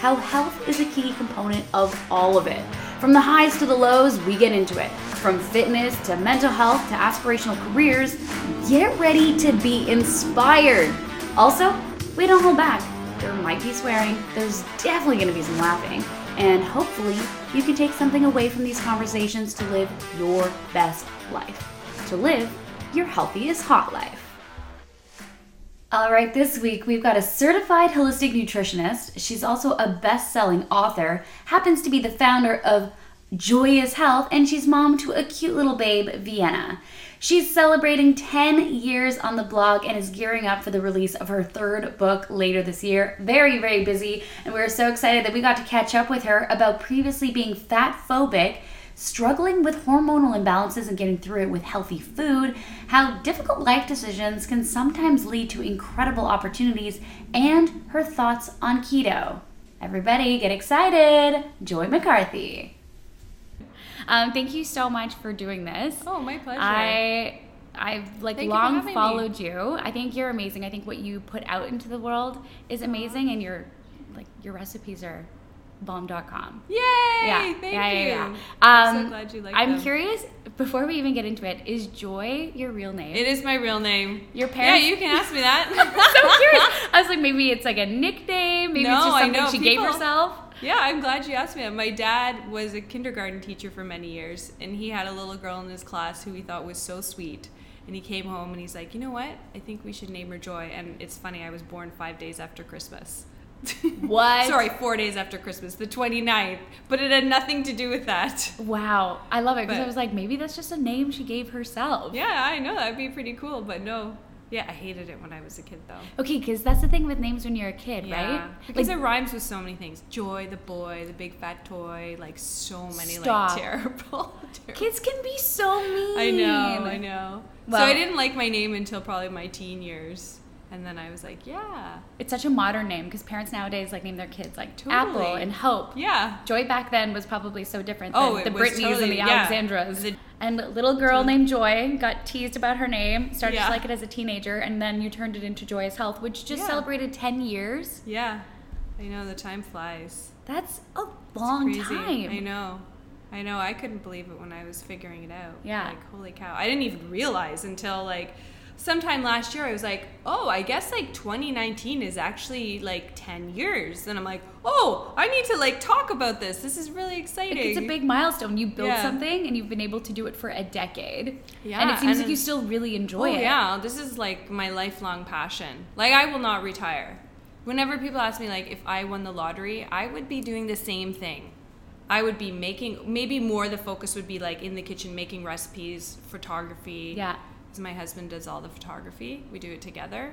How health is a key component of all of it. From the highs to the lows, we get into it. From fitness to mental health to aspirational careers, get ready to be inspired. Also, we don't hold back. There might be swearing, there's definitely to be some laughing, and hopefully, you can take something away from these conversations to live your best life. To live your healthiest hot life. All right, this week we've got a certified holistic nutritionist. She's also a best selling author, happens to be the founder of Joyous Health, and she's mom to a cute little babe, Vienna. She's celebrating 10 years on the blog and is gearing up for the release of her third book later this year. Very, very busy, and we're so excited that we got to catch up with her about previously being fat phobic struggling with hormonal imbalances and getting through it with healthy food, how difficult life decisions can sometimes lead to incredible opportunities, and her thoughts on keto. Everybody, get excited! Joy McCarthy. Um, thank you so much for doing this. Oh, my pleasure. I I've like Thank you for long me. followed you. I think you're amazing. I think what you put out into the world is amazing, and your like your recipes are bomb.com. Yay! Yeah, Thank yeah, you. yeah, yeah. I'm Um, so glad you like I'm them. curious. Before we even get into it, is Joy your real name? It is my real name. Your parents? Yeah, you can ask me that. so curious. I was like, maybe it's like a nickname. Maybe it's No, just I something know. she gave People- herself. Yeah, I'm glad you asked me that. My dad was a kindergarten teacher for many years, and he had a little girl in his class who he thought was so sweet. And he came home and he's like, you know what? I think we should name her Joy. And it's funny, I was born five days after Christmas. What? Sorry, four days after Christmas, the 29th. But it had nothing to do with that. Wow, I love it because I was like, maybe that's just a name she gave herself. Yeah, I know. That'd be pretty cool. But no. Yeah, I hated it when I was a kid, though. Okay, because that's the thing with names when you're a kid, Yeah, right? because Like, it rhymes with so many things. Joy, the boy, the big fat toy, like so many Stop. like terrible. terrible. kids can be so mean. I know, I know. Well- so I didn't like my name until probably my teen years, and then I was like, yeah, It's such a modern name because parents nowadays like name their kids like Totally. Apple and Hope. yeah. Joy back then was probably so different than Oh, the Britneys and the yeah. Alexandras. The- and little girl named Joy got teased about her name, started Yeah. to like it as a teenager, and then you turned it into Joyous Health, which just Yeah. celebrated 10 years. Yeah, I know the time flies. That's a long time. I know. I know. I couldn't believe it when I was figuring it out. Yeah. Like, holy cow. I didn't even realize until like sometime last year I was like, oh, I guess like 2019 is actually like 10 years. And I'm like, oh, I need to like talk about this. This is really exciting. It's a big milestone. You build Yeah. something and you've been able to do it for a decade. Yeah, And it seems and like you still really enjoy oh, it. yeah. This is like my lifelong passion. Like, I will not retire. Whenever people ask me, like, if I won the lottery, I would be doing the same thing. I would be making, maybe more the focus would be like in the kitchen, making recipes, photography. Yeah. Because my husband does all the photography. We do it together.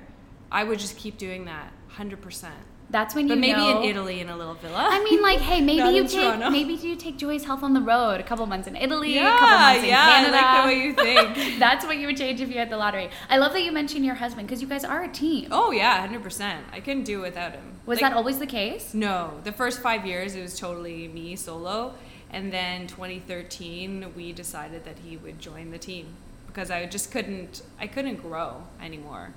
I would just keep doing that 100%. That's when you But maybe know. in Italy in a little villa. I mean, like, hey, maybe you take Toronto. maybe you take Joy's Health on the road, a couple months in Italy, yeah, a couple months in yeah, Canada. I like the way you think. That's what you would change if you had the lottery. I love that you mentioned your husband because you guys are a team. oh, yeah, 100%. I couldn't do it without him. Was Like, that always the case? No, the first five years it was totally me solo, and then 2013 we decided that he would join the team because I just couldn't I couldn't grow anymore.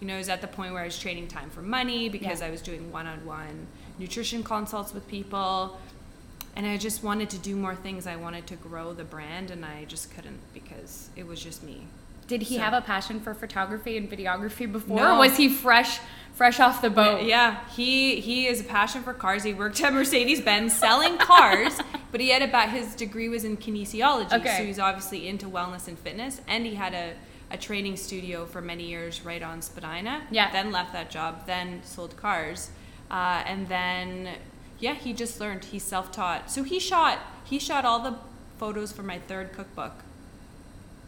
You know, it was at the point where I was trading time for money because Yeah. I was doing one-on-one nutrition consults with people, and I just wanted to do more things. I wanted to grow the brand, and I just couldn't because it was just me. Did he So- have a passion for photography and videography before? No. Or was he fresh fresh off the boat? Yeah, he he is a passion for cars. He worked at Mercedes Benz selling cars, but he had about his degree was in kinesiology, Okay. so he's obviously into wellness and fitness, and he had a a training studio for many years right on Spadina. Yeah. Then left that job, then sold cars, uh, and then yeah, he just learned. He's self taught. So he shot he shot all the photos for my third cookbook.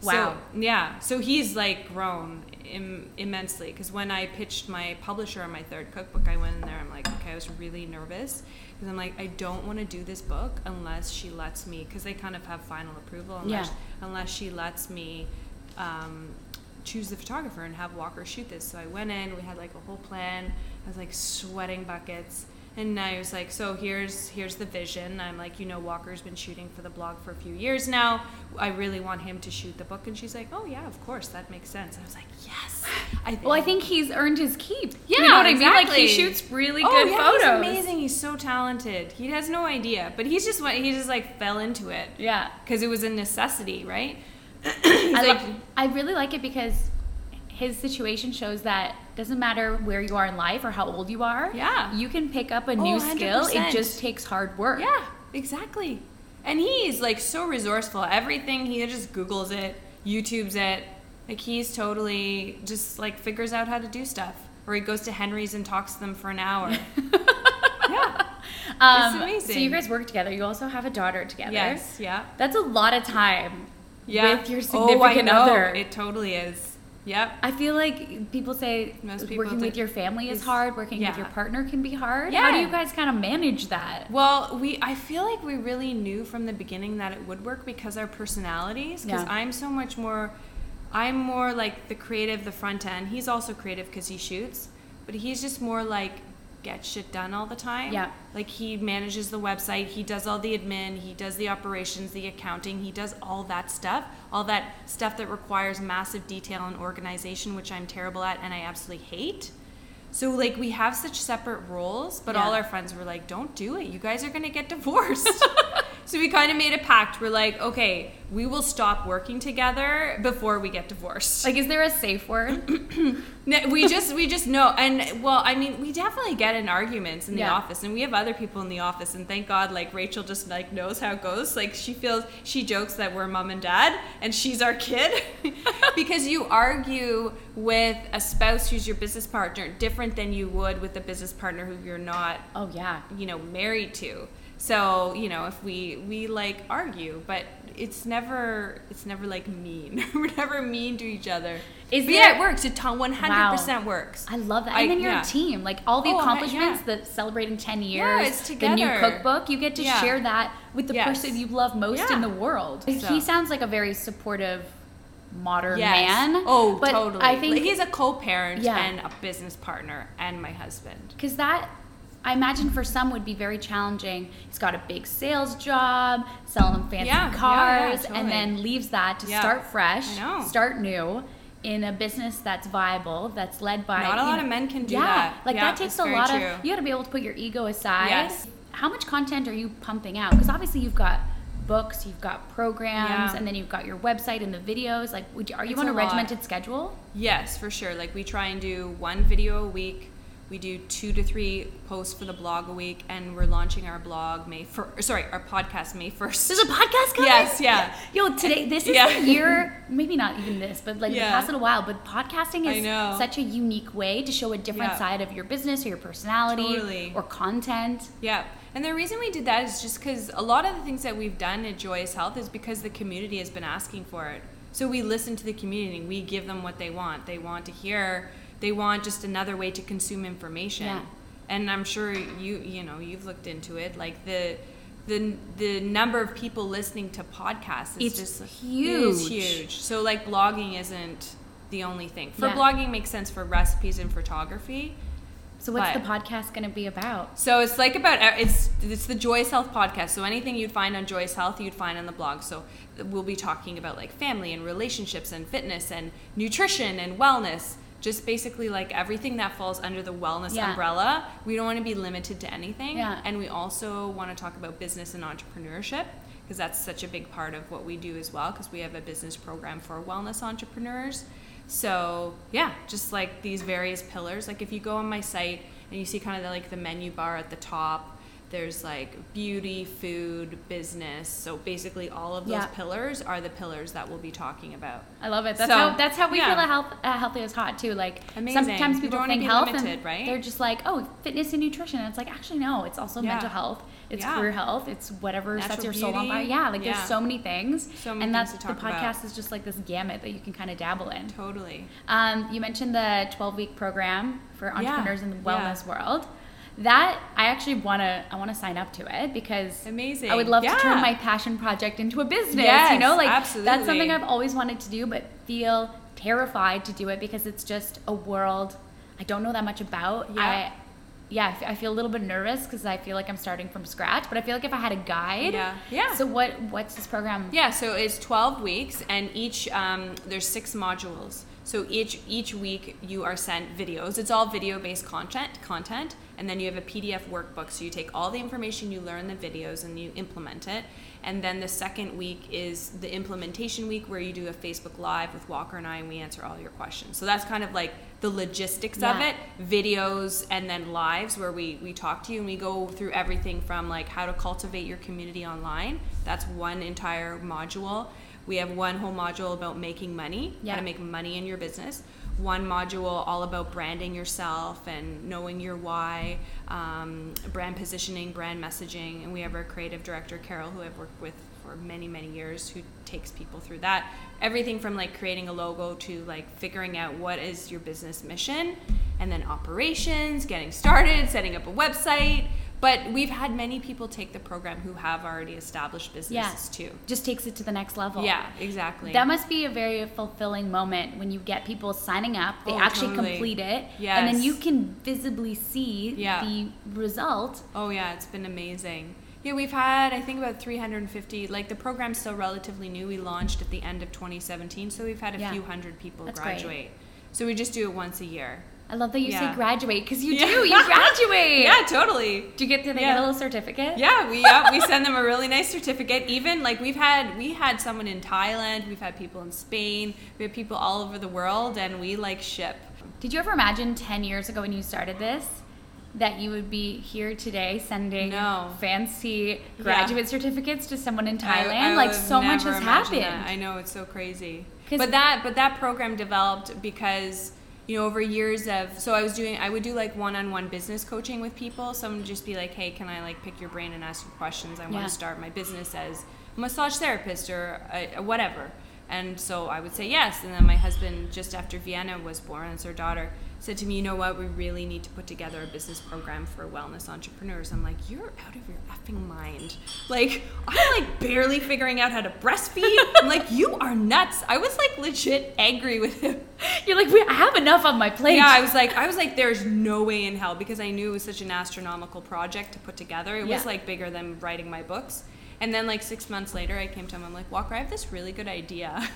Wow. So, yeah. So he's like grown Im- immensely because when I pitched my publisher on my third cookbook, I went in there. I'm like, okay, I was really nervous because I'm like, I don't want to do this book unless she lets me because they kind of have final approval unless Yeah. unless she lets me um, choose the photographer and have Walker shoot this. So I went in, we had like a whole plan. I was like sweating buckets. And I was like, so here's here's the vision. I'm like, you know, Walker's been shooting for the blog for a few years now. I really want him to shoot the book. And she's like, oh yeah, of course, that makes sense. And I was like, yes. I Well, I think he's earned his keep. Yeah, you know what I mean. Like exactly. he shoots really oh, good yeah, photos. He's amazing. He's so talented. He has no idea, but he's just went- he just like fell into it Yeah, because it was a necessity, right? I, like- lo- I really like it because his situation shows that doesn't matter where you are in life or how old you are. Yeah. you can pick up a Oh, new skill. It just takes hard work. Yeah, exactly. And he's like so resourceful. Everything he just Googles it, YouTubes it. Like he's totally just like figures out how to do stuff. Or he goes to Henry's and talks to them for an hour. yeah. um, amazing. So you guys work together. You also have a daughter together. Yes. Yeah. that's a lot of time Yeah. with your significant Oh, I know. other. It totally is. Yep. I feel like people say Most people working with your family is it's- hard, working with your partner can be hard. Yeah. How do you guys kind of manage that? Well, we I feel like we really knew from the beginning that it would work because our personalities. Because Yeah. I'm so much more, I'm more like the creative, the front end. He's also creative because he shoots, but he's just more like get shit done all the time. Yeah. Like he manages the website, he does all the admin, he does the operations, the accounting, he does all that stuff, all that stuff that requires massive detail and organization, which I'm terrible at and I absolutely hate. So like we have such separate roles, but all our friends were like, "Don't do it. You guys are gonna get divorced." so we kind of made a pact. We're like, "Okay, we will stop working together before we get divorced." Like, is there a safe word? We just we just know and well i mean we definitely get in arguments in the Yeah. office and we have other people in the office and thank god like rachel just like knows how it goes like she feels she jokes that we're mom and dad and she's our kid because you argue with a spouse who's your business partner different than you would with a business partner who you're not oh yeah. you know married to so you know if we we like argue but it's never it's never like mean we're never mean to each other Is But yeah it works it 100% works I love that. I- And then your yeah. team, like all the Oh, accomplishments yeah. that celebrating 10 years, Yeah, it's the new cookbook, you get to Yeah. share that with the Yes. person you love most Yeah. in the world. So- He sounds like a very supportive modern Yes. man. Oh, but totally. I think Like, he's a co-parent Yeah. and a business partner and my husband. because that I imagine for some would be very challenging. He's got a big sales job, selling fancy Yeah, yeah, yeah, cars, totally. and then leaves that to Yeah. start fresh, start new in a business that's viable, that's led by Not a lot know- of men can do yeah, that. like Yeah, that takes a lot true. of. You got to be able to put your ego aside. Yes. How much content are you pumping out? Because obviously you've got books, you've got programs, Yeah. and then you've got your website and the videos. Like, would you, are you It's on a, a regimented schedule? Yes, for sure. Like we try and do one video a week. We do two to three posts for the blog a week, and we're launching our blog May first. Sorry, our podcast May first. There's a podcast coming. Yes, yeah. Yo, today this is Yeah. the year. Maybe not even this, but like Yeah. the past little while. But podcasting is such a unique way to show a different Yeah. side of your business or your personality Totally. or content. Yeah. And the reason we did that is just because a lot of the things that we've done at Joyous Health is because the community has been asking for it. So we listen to the community we give them what they want. They want to hear, they want just another way to consume information. Yeah. And I'm sure you you know, you've looked into it. Like the the the number of people listening to podcasts is It's just huge. It is huge. So like blogging isn't the only thing. For Yeah. blogging makes sense for recipes and photography. So what's But- the podcast going to be about? So it's like about uh, it's it's the Joyous Health podcast. So anything you'd find on Joyous Health, you'd find on the blog. So we'll be talking about like family and relationships and fitness and nutrition and wellness. Just basically like everything that falls under the wellness Yeah. umbrella. We don't want to be limited to anything. Yeah. And we also want to talk about business and entrepreneurship because that's such a big part of what we do as well because we have a business program for wellness entrepreneurs. So yeah, just like these various pillars. Like if you go on my site and you see kind of the, like the menu bar at the top, there's like beauty, food, business. So basically, all of those Yeah. pillars are the pillars that we'll be talking about. I love it. That's So, how that's how we yeah. feel at health uh, healthy is hot too. Like Amazing. sometimes people think health limited, and right? they're just like, oh, fitness and nutrition. And it's like actually no, it's also Yeah. mental health. it's career health, it's whatever sets Natural your soul on fire. Yeah, like there's so many things. So many and things that's the talk about. podcast is just like this gamut that you can kind of dabble in. Totally. Um, you mentioned the 12 week program for entrepreneurs in the wellness world. That I actually want to I want to sign up to it because Amazing. I would love to turn my passion project into a business. you know, like that's something. I've always wanted to do, but feel terrified to do it because it's just a world I don't know that much about. Yeah. I, yeah, I feel a little bit nervous because I feel like I'm starting from scratch. But I feel like if I had a guide, Yeah. Yeah. So what? What's this program? Yeah, so it's 12 weeks, and each um, there's six modules. So each each week you are sent videos. It's all video based content content, and then you have a PDF workbook. So you take all the information you learn the videos and you implement it. And then the second week is the implementation week where you do a Facebook Live with Walker and I, and we answer all your questions. So that's kind of like the logistics of it videos and then lives where we, we talk to you and we go through everything from like how to cultivate your community online that's one entire module we have one whole module about making money Yeah. how to make money in your business one module all about branding yourself and knowing your why um, brand positioning brand messaging and we have our creative director carol who i've worked with for many many years who takes people through that everything from like creating a logo to like figuring out what is your business mission and then operations getting started setting up a website but we've had many people take the program who have already established businesses too Just takes it to the next level. yeah exactly That must be a very fulfilling moment when you get people signing up, they Oh, actually totally. complete it, and then you can visibly see Yeah. the result. Oh yeah, it's been amazing. Yeah, we've had I think about 350. Like the program's still relatively new. We launched at the end of 2017, so we've had a Yeah. few hundred people That's great. graduate. So we just do it once a year. I love that you Yeah. say graduate because you Yeah. do. You graduate. Yeah, totally. Do you get to they Yeah. get a little certificate? Yeah, we yeah, we send them a really nice certificate. Even like we've had we had someone in Thailand, we've had people in Spain, we have people all over the world, and we like ship. Did you ever imagine 10 years ago when you started this that you would be here today sending No. fancy graduate certificates to someone in Thailand? I like so much has happened. that. I know it's so crazy. But that but that program developed because you know over years of so I was doing I would do like one-on-one business coaching with people. Someone would just be like, "Hey, can I like pick your brain and ask you questions? I want Yeah. to start my business as a massage therapist or a, whatever." And so I would say yes. And then my husband, just after Vienna was born, as her daughter, said to me, "You know what? We really need to put together a business program for wellness entrepreneurs." I'm like, "You're out of your effing mind! Like, I'm like barely figuring out how to breastfeed. I'm like, you are nuts." I was like legit angry with him. You're like, "Wait, I have enough on my plate. Yeah, I was like, I was like, there's no way in hell because I knew it was such an astronomical project to put together. It was like bigger than writing my books. And then like six months later, I came to him. I'm like, Walker, I have this really good idea.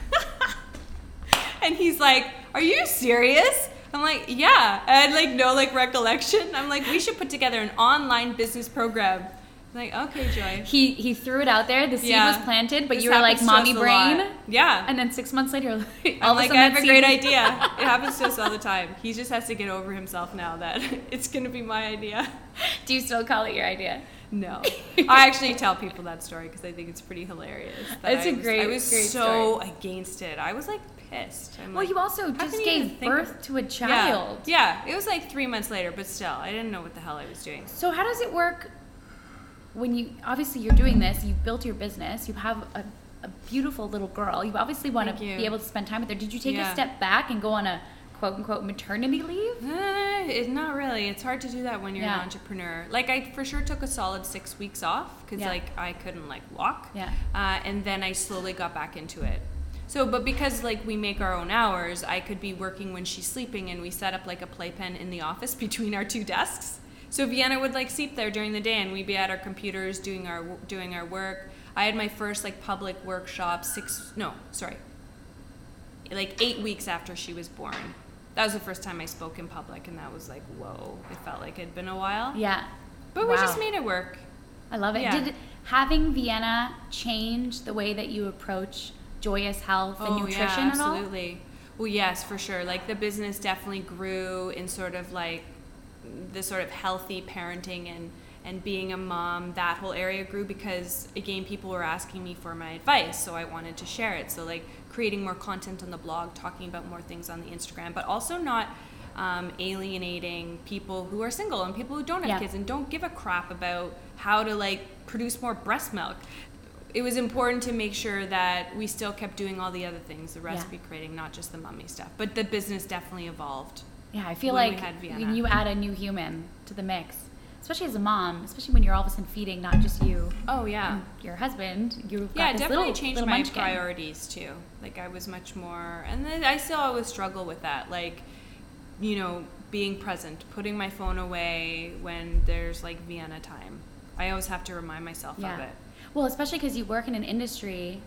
and he's like, Are you serious? I'm like, Yeah. I had like no like recollection. I'm like, we should put together an online business program. I'm like, okay, Joy. he he threw it out there. The seed Yeah. was planted, but This you were like, happens to us "Mommy brain," Yeah. and then six months later, all I'm like, I have a great idea. It happens to us all the time. He just has to get over himself now that it's gonna be my idea. Do you still call it your idea? No, I actually tell people that story because I think it's pretty hilarious. that It's I a was, great- I was great so against it. I was like pissed. I'm Well, like, you also just can you even gave birth to a child. Yeah, it was like three months later, but still, I didn't know what the hell I was doing. So how does it work when you obviously you're doing this, you've built your business, you have a, a beautiful little girl. You obviously want to you. be able to spend time with her. Did you take Yeah. a step back and go on a quote unquote maternity leave? Uh, it, not really. It's hard to do that when you're Yeah. an entrepreneur. Like I for sure took a solid six weeks off because Yeah. like I couldn't like walk. Yeah. Uh, and then I slowly got back into it. So, but because like we make our own hours, I could be working when she's sleeping, and we set up like a playpen in the office between our two desks. So Vienna would like sleep there during the day, and we'd be at our computers doing our doing our work. I had my first like public workshop six no sorry like eight weeks after she was born. That was the first time I spoke in public, and that was like, whoa! It felt like it'd been a while, Yeah. but we just made it work. I love it. Yeah. Did having Vienna change the way that you approach joyous health and nutrition yeah, absolutely. Well, yes, for sure. Like the business definitely grew in sort of like the sort of healthy parenting and and being a mom. That whole area grew because again, people were asking me for my advice, so I wanted to share it. So like creating more content on the blog, talking about more things on the Instagram, but also not. um, alienating people who are single and people who don't have Yeah. kids and don't give a crap about how to like produce more breast milk. It was important to make sure that we still kept doing all the other things, the recipe creating, not just the mummy stuff. But the business definitely evolved. Yeah, I feel like had when you add a new human to the mix, especially as a mom, especially when you're all of a sudden feeding not just you Oh yeah. your husband, got yeah, it definitely little, changed little my munchkin. priorities too. Like I was much more, and then I still always struggle with that. Like, you know, being present, putting my phone away when there's like Vienna time. I always have to remind myself of it. Well, especially because you work in an industry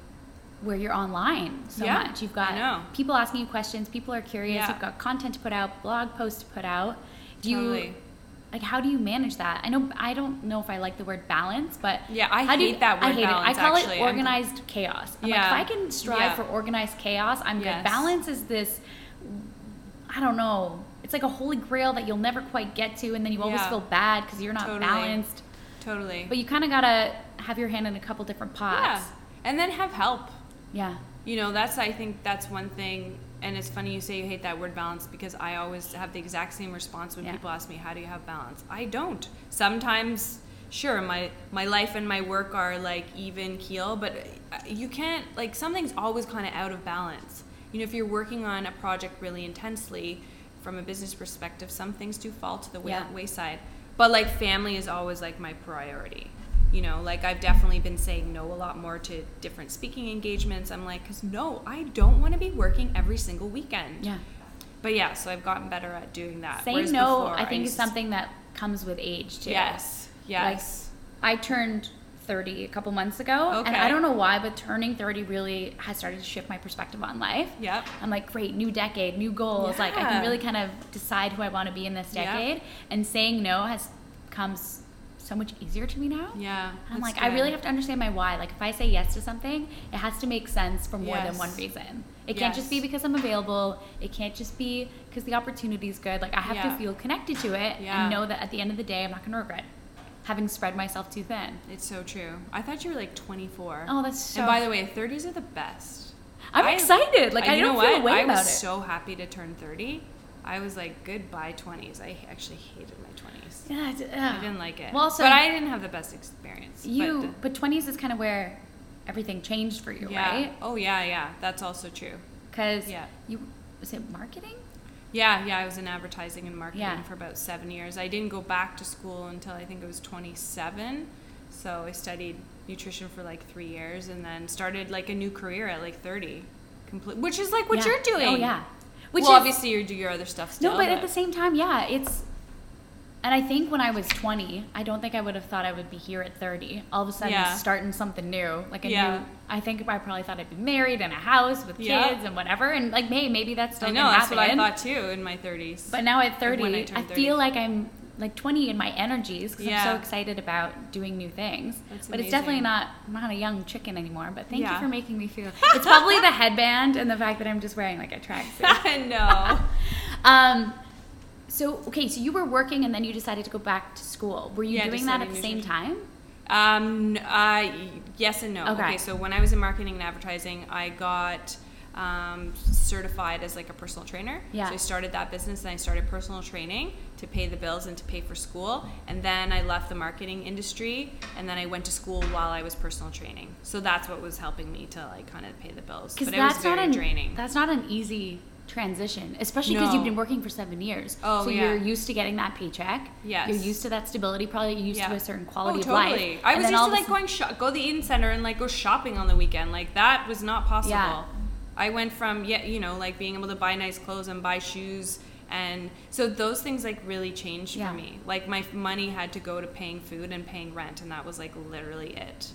where you're online so Yeah, much. You've got people asking you questions, people are curious, Yeah. you've got content to put out, blog posts to put out. Do you like how do you manage that? I know I don't know if I like the word balance, but Yeah, I hate you, that word. I hate balance, it. I call actually. it I'm- organized chaos. I'm Yeah. like if I can strive Yeah. for organized chaos, I'm Yes. good. Balance is this I don't know. It's like a holy grail that you'll never quite get to and then you always feel bad because you're not Totally. balanced. Totally. But you kind of got to have your hand in a couple different yeah, pots. and then have help. Yeah. You know, that's I think that's one thing. And it's funny you say you hate that word balance because I always have the exact same response when Yeah. people ask me, "How do you have balance?" I don't. Sometimes, sure, my my life and my work are like even keel, but uh, you can't like something's always kind of out of balance. You know, if you're working on a project really intensely, from a business perspective, some things do fall to the way- Yeah. wayside. But like family is always like my priority. You know, like I've definitely been saying no a lot more to different speaking engagements. I'm like, because no, I don't want to be working every single weekend. Yeah. But yeah, so I've gotten better at doing that. Saying no, before I think, is something that comes with age too. Yes. Yes. I turned 30 a couple months ago, and I don't know why, but turning 30 really has started to shift my perspective on life. Yep. I'm like, great, new decade, new goals. Like, I can really kind of decide who I want to be in this Yep. decade. And saying no has comes so much easier to me now. yeah. I'm like, I really have to understand my why. Like, if I say yes to something, it has to make sense for more than one reason. It can't just be because I'm available. It can't just be because the opportunity is good. Like, I have Yeah. to feel connected to it Yeah. and know that at the end of the day, I'm not going to regret having spread myself too thin. It's so true. I thought you were like 24. Oh, that's so. And by the way, 30s are the best. I'm I- excited. Like, Uh, I don't know feel what? a way I about was so happy to turn 30. I was like, goodbye 20s. I actually hated my 20s. yeah, it's, I didn't like it. Well, also- but I didn't have the best experience. You, but, but 20s is kind of where everything changed for you, yeah. right? Oh yeah, yeah. That's also true. Because Yeah. you, was it marketing? Yeah, yeah. I was in advertising and marketing Yeah. for about seven years. I didn't go back to school until I think it was 27. So I studied nutrition for like three years and then started like a new career at like 30. Complete, which is like what Yeah. you're oh, doing. Oh, yeah. Which well, is, obviously you do your other stuff still. No, but at the same time, yeah, it's. And I think when I was 20, I don't think I would have thought I would be here at 30. All of a sudden, Yeah. starting something new, like a Yeah. new. I think I probably thought I'd be married in a house with Yeah. kids and whatever, and like, hey, maybe that's still I know that's what I thought too in my 30s. But now at 30, When I I, feel like I'm like 20 in my energies because I'm so excited about doing new things. That's but it's definitely not I'm not a young chicken anymore. But thank you for making me feel. It's probably the headband and the fact that I'm just wearing like a tracksuit. no. um, so okay, so you were working and then you decided to go back to school. Were you Yeah, doing that at the same time? Um, uh, yes and no. Okay. so when I was in marketing and advertising, I got um, certified as like a personal trainer. Yeah. So I started that business and I started personal training to pay the bills and to pay for school. And then I left the marketing industry and then I went to school while I was personal training. So that's what was helping me to like kind of pay the bills. But it was very not an draining. that's not an easy transition, especially because No. you've been working for seven years. Oh, so yeah. you're used to getting that paycheck. Yes. You're used to that stability. Probably used to a certain oh, quality oh, of totally. life. I was used to like going shop, go to the Eaton Center and like go shopping on the weekend. Like that was not possible. Yeah. I went from yeah, you know, like being able to buy nice clothes and buy shoes and so those things like really changed Yeah. for me. Like my money had to go to paying food and paying rent and that was like literally it.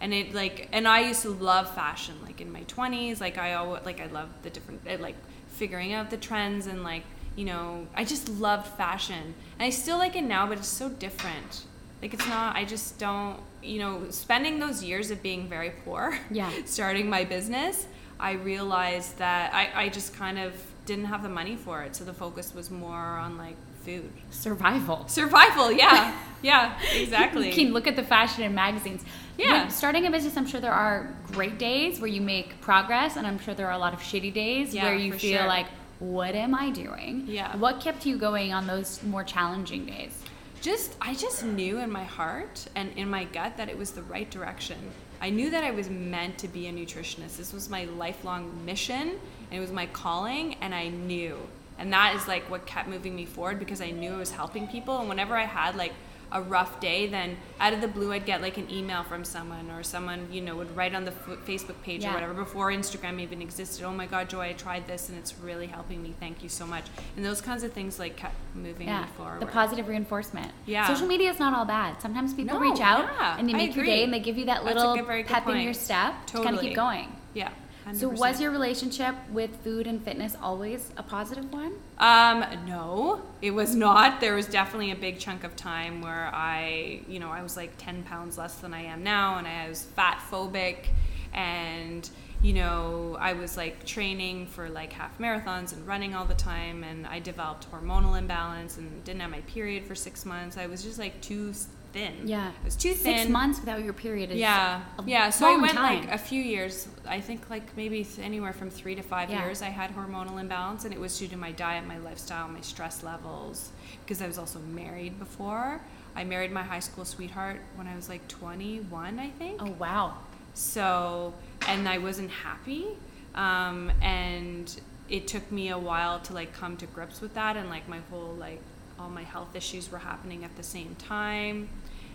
And it like and I used to love fashion like in my 20s, like I always like I loved the different like figuring out the trends and like, you know, I just loved fashion. And I still like it now, but it's so different. Like it's not. I just don't. You know, spending those years of being very poor, Yeah. starting my business, I realized that I, I just kind of didn't have the money for it. So the focus was more on like food, survival. survival. Yeah, yeah, exactly. You can look at the fashion in magazines. Yeah. When starting a business, I'm sure there are great days where you make progress, and I'm sure there are a lot of shitty days Yeah, where you feel sure. like, what am I doing? Yeah. What kept you going on those more challenging days? just I just knew in my heart and in my gut that it was the right direction. I knew that I was meant to be a nutritionist. This was my lifelong mission and it was my calling and I knew. And that is like what kept moving me forward because I knew I was helping people and whenever I had like a rough day, then out of the blue, I'd get like an email from someone, or someone you know would write on the f- Facebook page Yeah. or whatever before Instagram even existed. Oh my God, Joy, I tried this and it's really helping me. Thank you so much. And those kinds of things like kept moving Yeah, me forward. the positive reinforcement. Yeah. social media is not all bad. Sometimes people No, reach out yeah, and they make your day and they give you that little good- very good pep in your step to kind of keep going. Yeah. So 100%. was your relationship with food and fitness always a positive one? Um, no, it was not. There was definitely a big chunk of time where I, you know, I was like 10 pounds less than I am now, and I was fat phobic, and, you know, I was like training for like half marathons and running all the time, and I developed hormonal imbalance and didn't have my period for six months. I was just like too thin. Yeah. it was too thin. Six months without your period is Yeah, yeah. So I went time. like a few years. I think like maybe anywhere from three to five Yeah. years. I had hormonal imbalance, and it was due to my diet, my lifestyle, my stress levels. Because I was also married before. I married my high school sweetheart when I was like 21, I think. oh wow. So, and I wasn't happy. Um, and it took me a while to like come to grips with that. And like my whole, like, all my health issues were happening at the same time.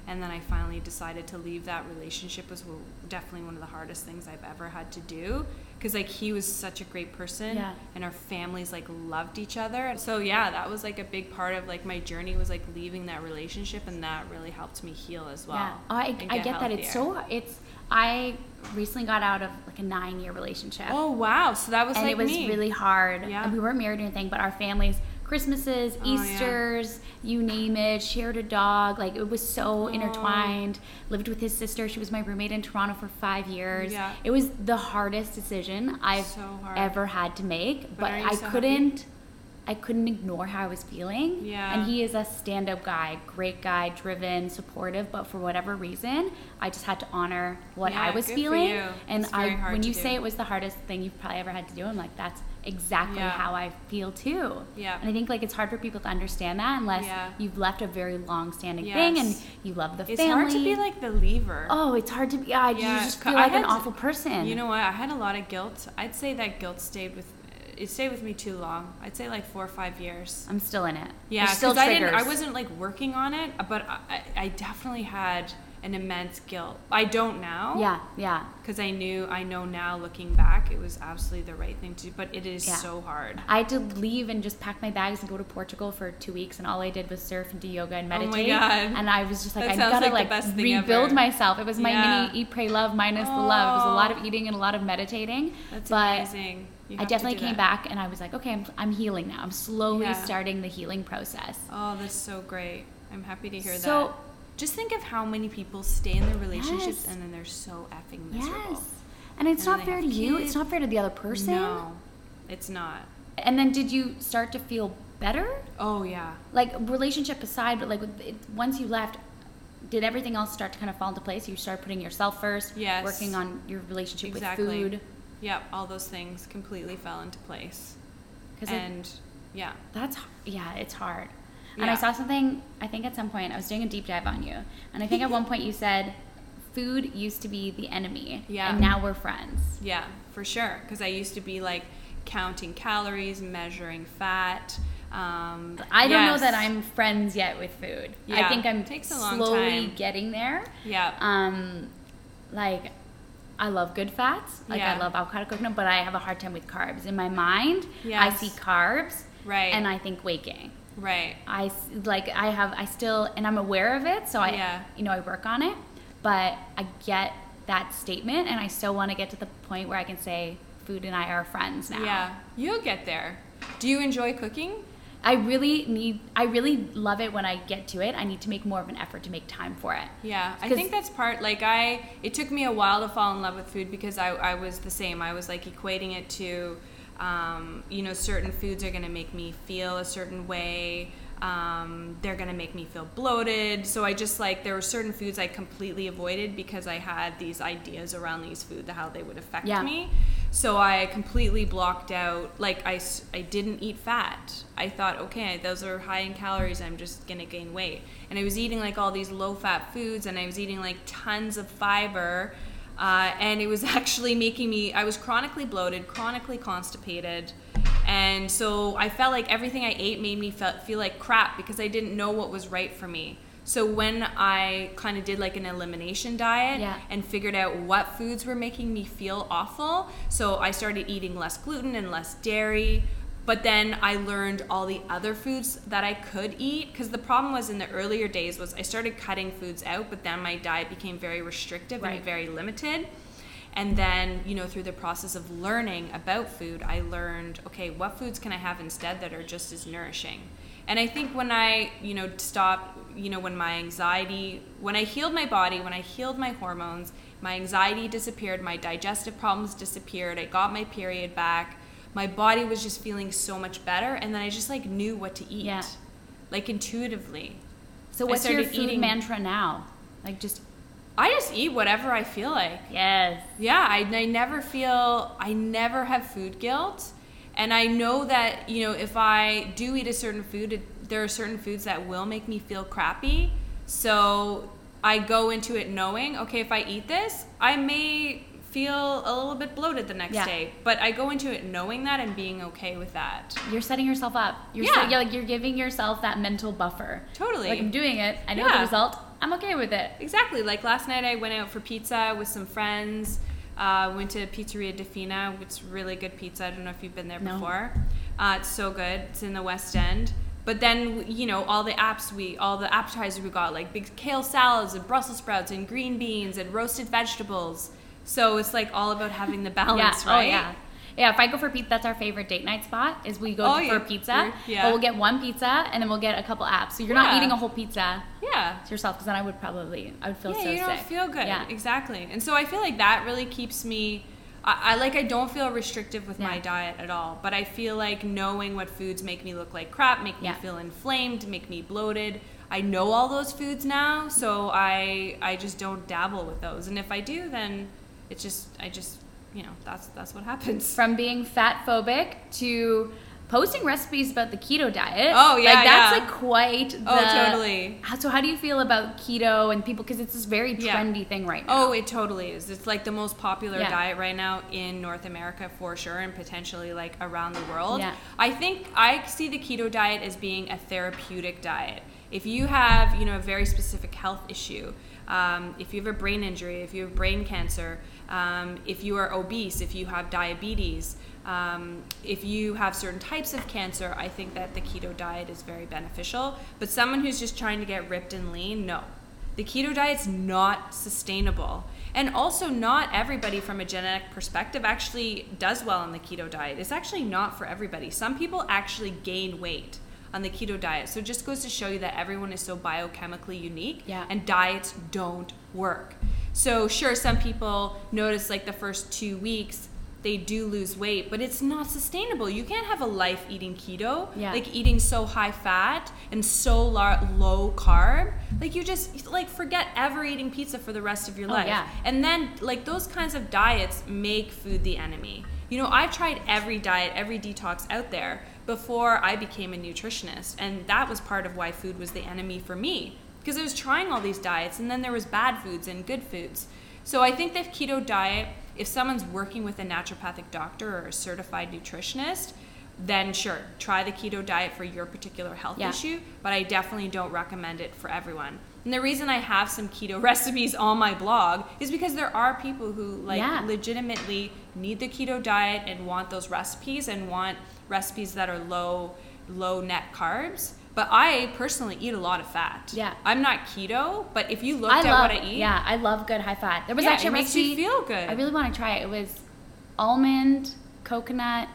And then I finally decided to leave that relationship was definitely one of the hardest things I've ever had to do. Cause like he was such a great person Yeah. and our families like loved each other. So yeah, that was like a big part of like my journey was like leaving that relationship and that really helped me heal as well. yeah. Oh, I, and I get that. It's so it's. I recently got out of like a nine year relationship. Oh wow! So that was and like it was me. really hard. Yeah. And we weren't married or anything, but our families, Christmases, Oh, yeah. Easter's, you name it, shared a dog. Like it was so intertwined. Lived with his sister. She was my roommate in Toronto for five years. Yeah. It was the hardest decision I've So hard. ever had to make. But But, I so couldn't. I couldn't ignore how I was feeling. Yeah. And he is a stand up guy, great guy, driven, supportive, but for whatever reason, I just had to honor what Yeah, I was good for feeling. you. And I when you do. say it was the hardest thing you've probably ever had to do, I'm like, that's exactly Yeah. how I feel too. Yeah. And I think like it's hard for people to understand that unless Yeah. you've left a very long standing thing and you love the It's family. It's hard to be like the lever. Oh, it's hard to be yeah, Yeah, you just feel like an had awful person. You know what? I had a lot of guilt. I'd say that guilt stayed with it stayed with me too long. I'd say like four or five years. I'm still in it. Yeah, still because I didn't. I wasn't like working on it, but I I definitely had an immense guilt. I don't now. Yeah, yeah. Because I knew, I know now, looking back, it was absolutely the right thing to do. But it is Yeah. so hard. I had to leave and just pack my bags and go to Portugal for two weeks, and all I did was surf and do yoga and Oh my meditate. God. And I was just like, I sounds gotta like the like, best thing rebuild myself. It was my Yeah. mini eat, pray, love minus the love. It was a lot Oh. of eating and a lot of meditating. That's but amazing. I definitely came that. back and I was like, okay, I'm, I'm healing now. I'm slowly Yeah. starting the healing process. Oh, that's so great. I'm happy to hear So- that. Just think of how many people stay in their relationships Yes. and then they're so effing miserable. Yes. And it's And not fair to you. It's not fair to the other person. No, it's not. And then did you start to feel better? Oh yeah. like relationship aside, but like it, once you left, did everything else start to kind of fall into place? You started putting yourself first, Yes. working on your relationship Exactly. with food, Yep. All those things completely fell into place. And yeah. that's yeah, it's hard. And I saw something. I think at some point I was doing a deep dive on you, and I think at one point you said, "Food used to be the enemy, Yeah. and now we're friends." Yeah, for sure. Because I used to be like counting calories, measuring fat. Um, I don't know that I'm friends yet with food. Yeah. I think I'm takes a long slowly time. getting there. Yeah. Um, like I love good fats. Like I love avocado coconut, but I have a hard time with carbs. In my mind, I see carbs, Right. and I think gain. Right. i like I have I still and I'm aware of it, so I Yeah. you know I work on it, but I get that statement, and I still want to get to the point where I can say food and I are friends now. Yeah. You'll get there. Do you enjoy cooking? I really need. I really love it when I get to it. I need to make more of an effort to make time for it. Yeah, i think that's part. Like I, it took me a while to fall in love with food because I, I was the same. I was like equating it to, um, you know, certain foods are gonna make me feel a certain way. Um, they're gonna make me feel bloated. So I just like there were certain foods I completely avoided because I had these ideas around these foods how they would affect Yeah. me. So I completely blocked out, like, I, I didn't eat fat. I thought, okay, those are high in calories, I'm just gonna gain weight. And I was eating like all these low fat foods and I was eating like tons of fiber. Uh, and it was actually making me, I was chronically bloated, chronically constipated. And so I felt like everything I ate made me feel, feel like crap because I didn't know what was right for me. So when I kind of did like an elimination diet Yeah. and figured out what foods were making me feel awful, so I started eating less gluten and less dairy. But then I learned all the other foods that I could eat because the problem was in the earlier days was I started cutting foods out, but then my diet became very restrictive Right. and very limited. And then, you know, through the process of learning about food, I learned, okay, what foods can I have instead that are just as nourishing? And I think when I, you know, stopped, you know, when my anxiety, when I healed my body, when I healed my hormones, my anxiety disappeared, my digestive problems disappeared, I got my period back, my body was just feeling so much better, and then I just like knew what to eat, Yeah. like intuitively. So what's your food eating- mantra now? Like just I just eat whatever I feel like. yes. Yeah, I, I never feel, I never have food guilt. And I know that, you know, if I do eat a certain food, it, there are certain foods that will make me feel crappy. So I go into it knowing, okay, if I eat this, I may feel a little bit bloated the next Yeah. day. But I go into it knowing that and being okay with that. You're setting yourself up. You're Yeah. set- you're like you're giving yourself that mental buffer. Totally. Like I'm doing it. I know Yeah. the result. I'm okay with it. Exactly. Like last night, I went out for pizza with some friends. Uh, went to Pizzeria Defina, which is really good pizza. I don't know if you've been there No. before. Uh, it's so good. It's in the West End. But then you know all the apps we, all the appetizers we got, like big kale salads and Brussels sprouts and green beans and roasted vegetables. So it's like all about having the balance, yeah. right? Oh yeah. Yeah, if I go for pizza, that's our favorite date night spot. Is we go Oh, for yeah. pizza, Yeah. but we'll get one pizza and then we'll get a couple apps. So you're not eating a whole pizza Yeah. to yourself, because then I would probably I would feel yeah, so you sick. don't feel good. Yeah. Exactly. And so I feel like that really keeps me. I, I like I don't feel restrictive with my diet at all, but I feel like knowing what foods make me look like crap, make me Yeah. feel inflamed, make me bloated. I know all those foods now, so I I just don't dabble with those. And if I do, then it's just I just you know that's that's what happens. From being fat phobic to posting recipes about the keto diet. Oh, yeah, like that's yeah. like quite. The, Oh, totally. So how do you feel about keto and people? Because it's this very Yeah. trendy thing right now. Oh, it totally is. It's like the most popular Yeah. diet right now in North America for sure, and potentially like around the world. Yeah. I think I see the keto diet as being a therapeutic diet. If you have, you know, a very specific health issue, um, if you have a brain injury, if you have brain cancer, um, if you are obese, if you have diabetes, um, if you have certain types of cancer, I think that the keto diet is very beneficial. But someone who's just trying to get ripped and lean, no. The keto diet's not sustainable. And also, not everybody from a genetic perspective actually does well on the keto diet. It's actually not for everybody. Some people actually gain weight on the keto diet. So it just goes to show you that everyone is so biochemically unique Yeah. and diets don't work. So, sure, some people notice like the first two weeks they do lose weight, but it's not sustainable. You can't have a life eating keto, Yeah. like eating so high fat and so lar- low carb. Like you just like forget ever eating pizza for the rest of your Oh, life. yeah. And then like those kinds of diets make food the enemy. You know, I've tried every diet, every detox out there before I became a nutritionist, and that was part of why food was the enemy for me because I was trying all these diets and then there was bad foods and good foods. So I think the keto diet, if someone's working with a naturopathic doctor or a certified nutritionist, then sure, try the keto diet for your particular health Yeah. issue, but I definitely don't recommend it for everyone. And the reason I have some keto recipes on my blog is because there are people who like Yeah. legitimately need the keto diet and want those recipes and want recipes that are low low net carbs. But I personally eat a lot of fat. Yeah. I'm not keto, but if you looked I at love, what I eat, Yeah, I love good high fat. There was Yeah, actually it a makes you feel good. I really want to try it. It was almond, coconut,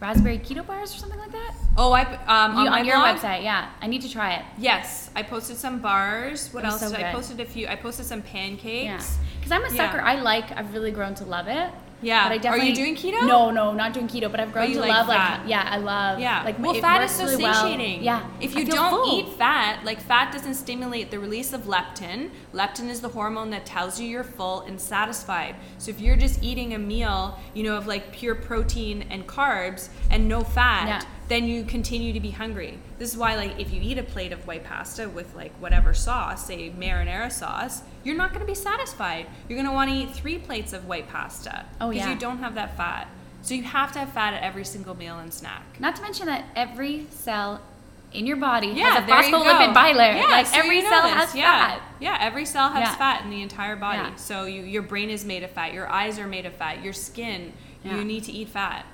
raspberry keto bars or something like that. Oh, I um, You- on, my your blog? website, yeah. I need to try it. Yes, I posted some bars. What else so did I posted a few? I posted some pancakes. Yeah, because I'm a Yeah. sucker. I like. I've really grown to love it. Yeah. But I Are you definitely, doing keto? No, no, not doing keto. But I've grown to like love fat. like yeah, I love Yeah. like well, fat is so really well. satiating. Yeah. If you don't full. eat fat, like fat doesn't stimulate the release of leptin. Leptin is the hormone that tells you you're full and satisfied. So if you're just eating a meal, you know, of like pure protein and carbs and no fat, Yeah. Then you continue to be hungry. This is why, like, if you eat a plate of white pasta with like whatever sauce, say marinara sauce, you're not going to be satisfied. You're going to want to eat three plates of white pasta Oh, because yeah. you don't have that fat. So you have to have fat at every single meal and snack. Not to mention that every cell in your body Yeah, has a phospholipid bilayer. Yeah, like so every you know cell this. has yeah. fat. Yeah, every cell has Yeah. fat in the entire body. Yeah. So you, your brain is made of fat. Your eyes are made of fat. Your skin, you need to eat fat.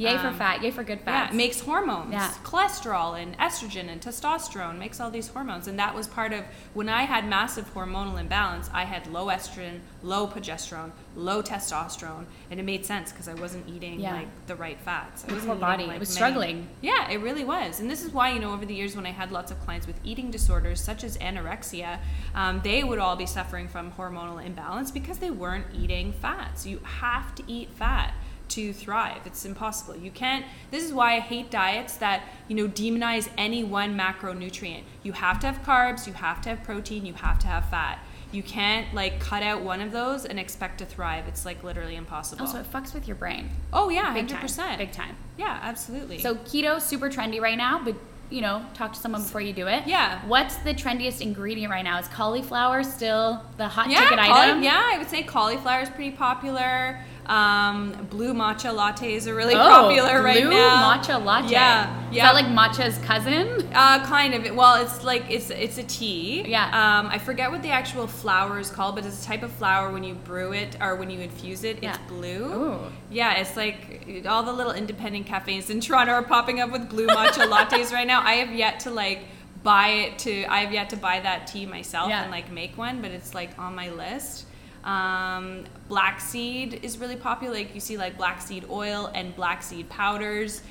Yay for Um, fat. Yay for good Yeah, fats. it makes hormones. Yeah. Cholesterol and estrogen and testosterone makes all these hormones. And that was part of when I had massive hormonal imbalance, I had low estrogen, low progesterone, low testosterone. And it made sense because I wasn't eating Yeah. like the right fats. I wasn't poor body. eating, It was many- struggling. Yeah, it really was. And this is why, you know, over the years when I had lots of clients with eating disorders such as anorexia, um, they would all be suffering from hormonal imbalance because they weren't eating fats. You have to eat fat to thrive. It's impossible. You can't. This is why I hate diets that, you know, demonize any one macronutrient. You have to have carbs, you have to have protein, you have to have fat. You can't like cut out one of those and expect to thrive. It's like literally impossible. also, it fucks with your brain. oh yeah, Big hundred percent. time. Big time. Yeah, absolutely. So keto super trendy right now, but you know, talk to someone before you do it. Yeah. What's the trendiest ingredient right now? Is cauliflower still the hot yeah, ticket item? Yeah, I would say cauliflower is pretty popular. Um, blue matcha lattes are really Oh, popular right blue now. Blue matcha latte. Yeah, Is yeah. that like matcha's cousin? Uh, kind of. Well, it's like it's it's a tea. Yeah. Um, I forget what the actual flower is called, but it's a type of flower when you brew it or when you infuse it, yeah. it's blue. Ooh. Yeah, it's like all the little independent cafes in Toronto are popping up with blue matcha lattes right now. I have yet to like buy it to. I have yet to buy that tea myself Yeah. and like make one, but it's like on my list. Um, black seed is really popular. Like you see, like black seed oil and black seed powders.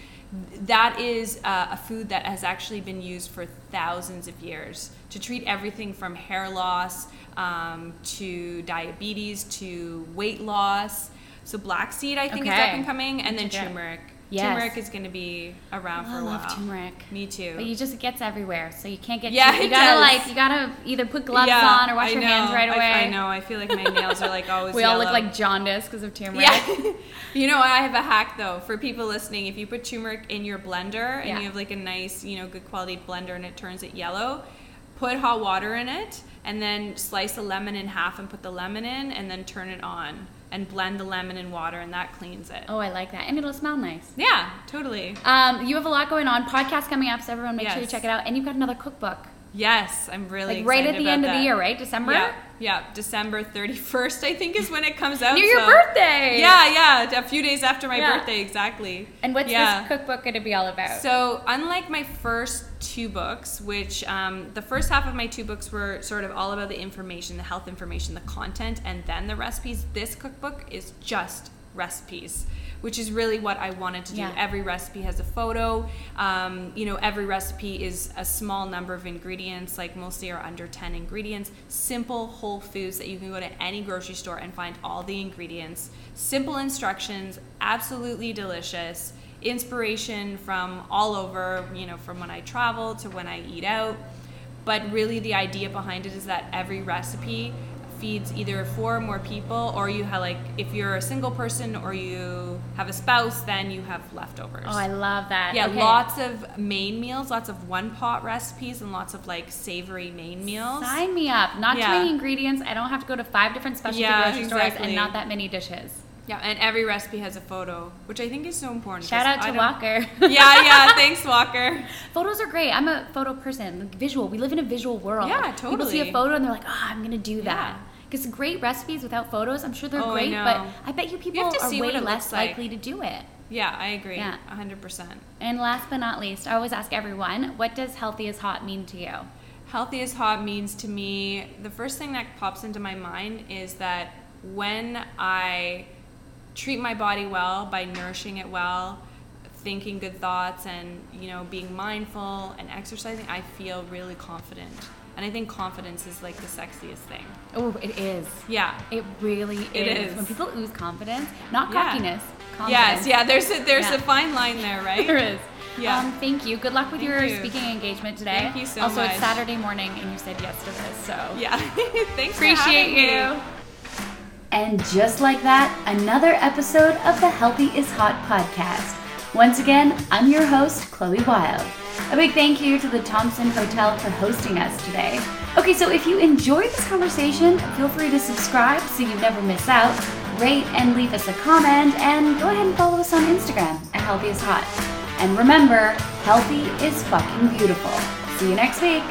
That is uh, a food that has actually been used for thousands of years to treat everything from hair loss um, to diabetes to weight loss. So black seed, I think, is up and coming, and then turmeric. Yes. Turmeric is going to be around oh, for I a while. I love turmeric. Me too. But you just it gets everywhere, so you can't get. Yeah, too, you gotta does. like you gotta either put gloves Yeah, on or wash I your know. hands right away. I, know. I feel like my nails are like always. We all look like jaundice because of turmeric. Yeah. you know, I have a hack though for people listening. If you put turmeric in your blender and Yeah. you have like a nice, you know, good quality blender and it turns it yellow, put hot water in it and then slice a lemon in half and put the lemon in and then turn it on and blend the lemon in water and that cleans it. Oh, I like that, and it'll smell nice. Yeah, totally. Um, you have a lot going on. Podcast coming up, so everyone make sure you check it out. And you've got another cookbook, Yes, I'm really like right at the end about of the year, right? December. Yeah, yeah, December 31st, I think, is when it comes out. Near your so- birthday. Yeah, yeah, a few days after my Yeah. birthday, exactly. And what's Yeah. this cookbook going to be all about? So, unlike my first two books, which um, the first half of my two books were sort of all about the information, the health information, the content, and then the recipes, this cookbook is just recipes, which is really what I wanted to do. Yeah. Every recipe has a photo. Um, you know, every recipe is a small number of ingredients, like mostly are under 10 ingredients. Simple whole foods that you can go to any grocery store and find all the ingredients. Simple instructions, absolutely delicious inspiration from all over, you know, from when I travel to when I eat out. But really, the idea behind it is that every recipe feeds either four or more people, or you have like, if you're a single person or you have a spouse, then you have leftovers. oh, I love that. yeah, Okay. lots of main meals, lots of one pot recipes, and lots of like savory main meals. Sign me up. Not Yeah. too many ingredients. I don't have to go to five different specialty Yeah, grocery stores and not that many dishes. Yeah, and every recipe has a photo, which I think is so important. Shout out to Walker. yeah, yeah. Thanks, Walker. Photos are great. I'm a photo person. Like, visual. We live in a visual world. Yeah, totally. People see a photo and they're like, oh, I'm going to do that. Because great recipes without photos, I'm sure they're Oh, great, know. but I bet you people have to are see way less like. likely to do it. Yeah, I agree. Yeah. hundred percent. And last but not least, I always ask everyone, what does healthy is hot mean to you? Healthy as hot means to me, the first thing that pops into my mind is that when I treat my body well by nourishing it well, thinking good thoughts and, you know, being mindful and exercising, I feel really confident. And I think confidence is like the sexiest thing. Oh, it is. Yeah. It really It is. is. When people ooze confidence, not Yeah. cockiness. Confidence. Yes, yeah, there's a there's Yeah. a fine line there, right? There is. Yeah. Um, thank you. Good luck with Thank your you. speaking engagement today. Thank you so also, much. Also, it's Saturday morning, and you said yes to this, so Yeah. Thanks appreciate having me. you. And just like that, another episode of the Healthy is Hot podcast. Once again, I'm your host, Chloe Wilde. A big thank you to the Thompson Hotel for hosting us today. Okay, so if you enjoyed this conversation, feel free to subscribe so you never miss out, rate and leave us a comment, and go ahead and follow us on Instagram at Healthy is Hot. And remember, healthy is fucking beautiful. See you next week.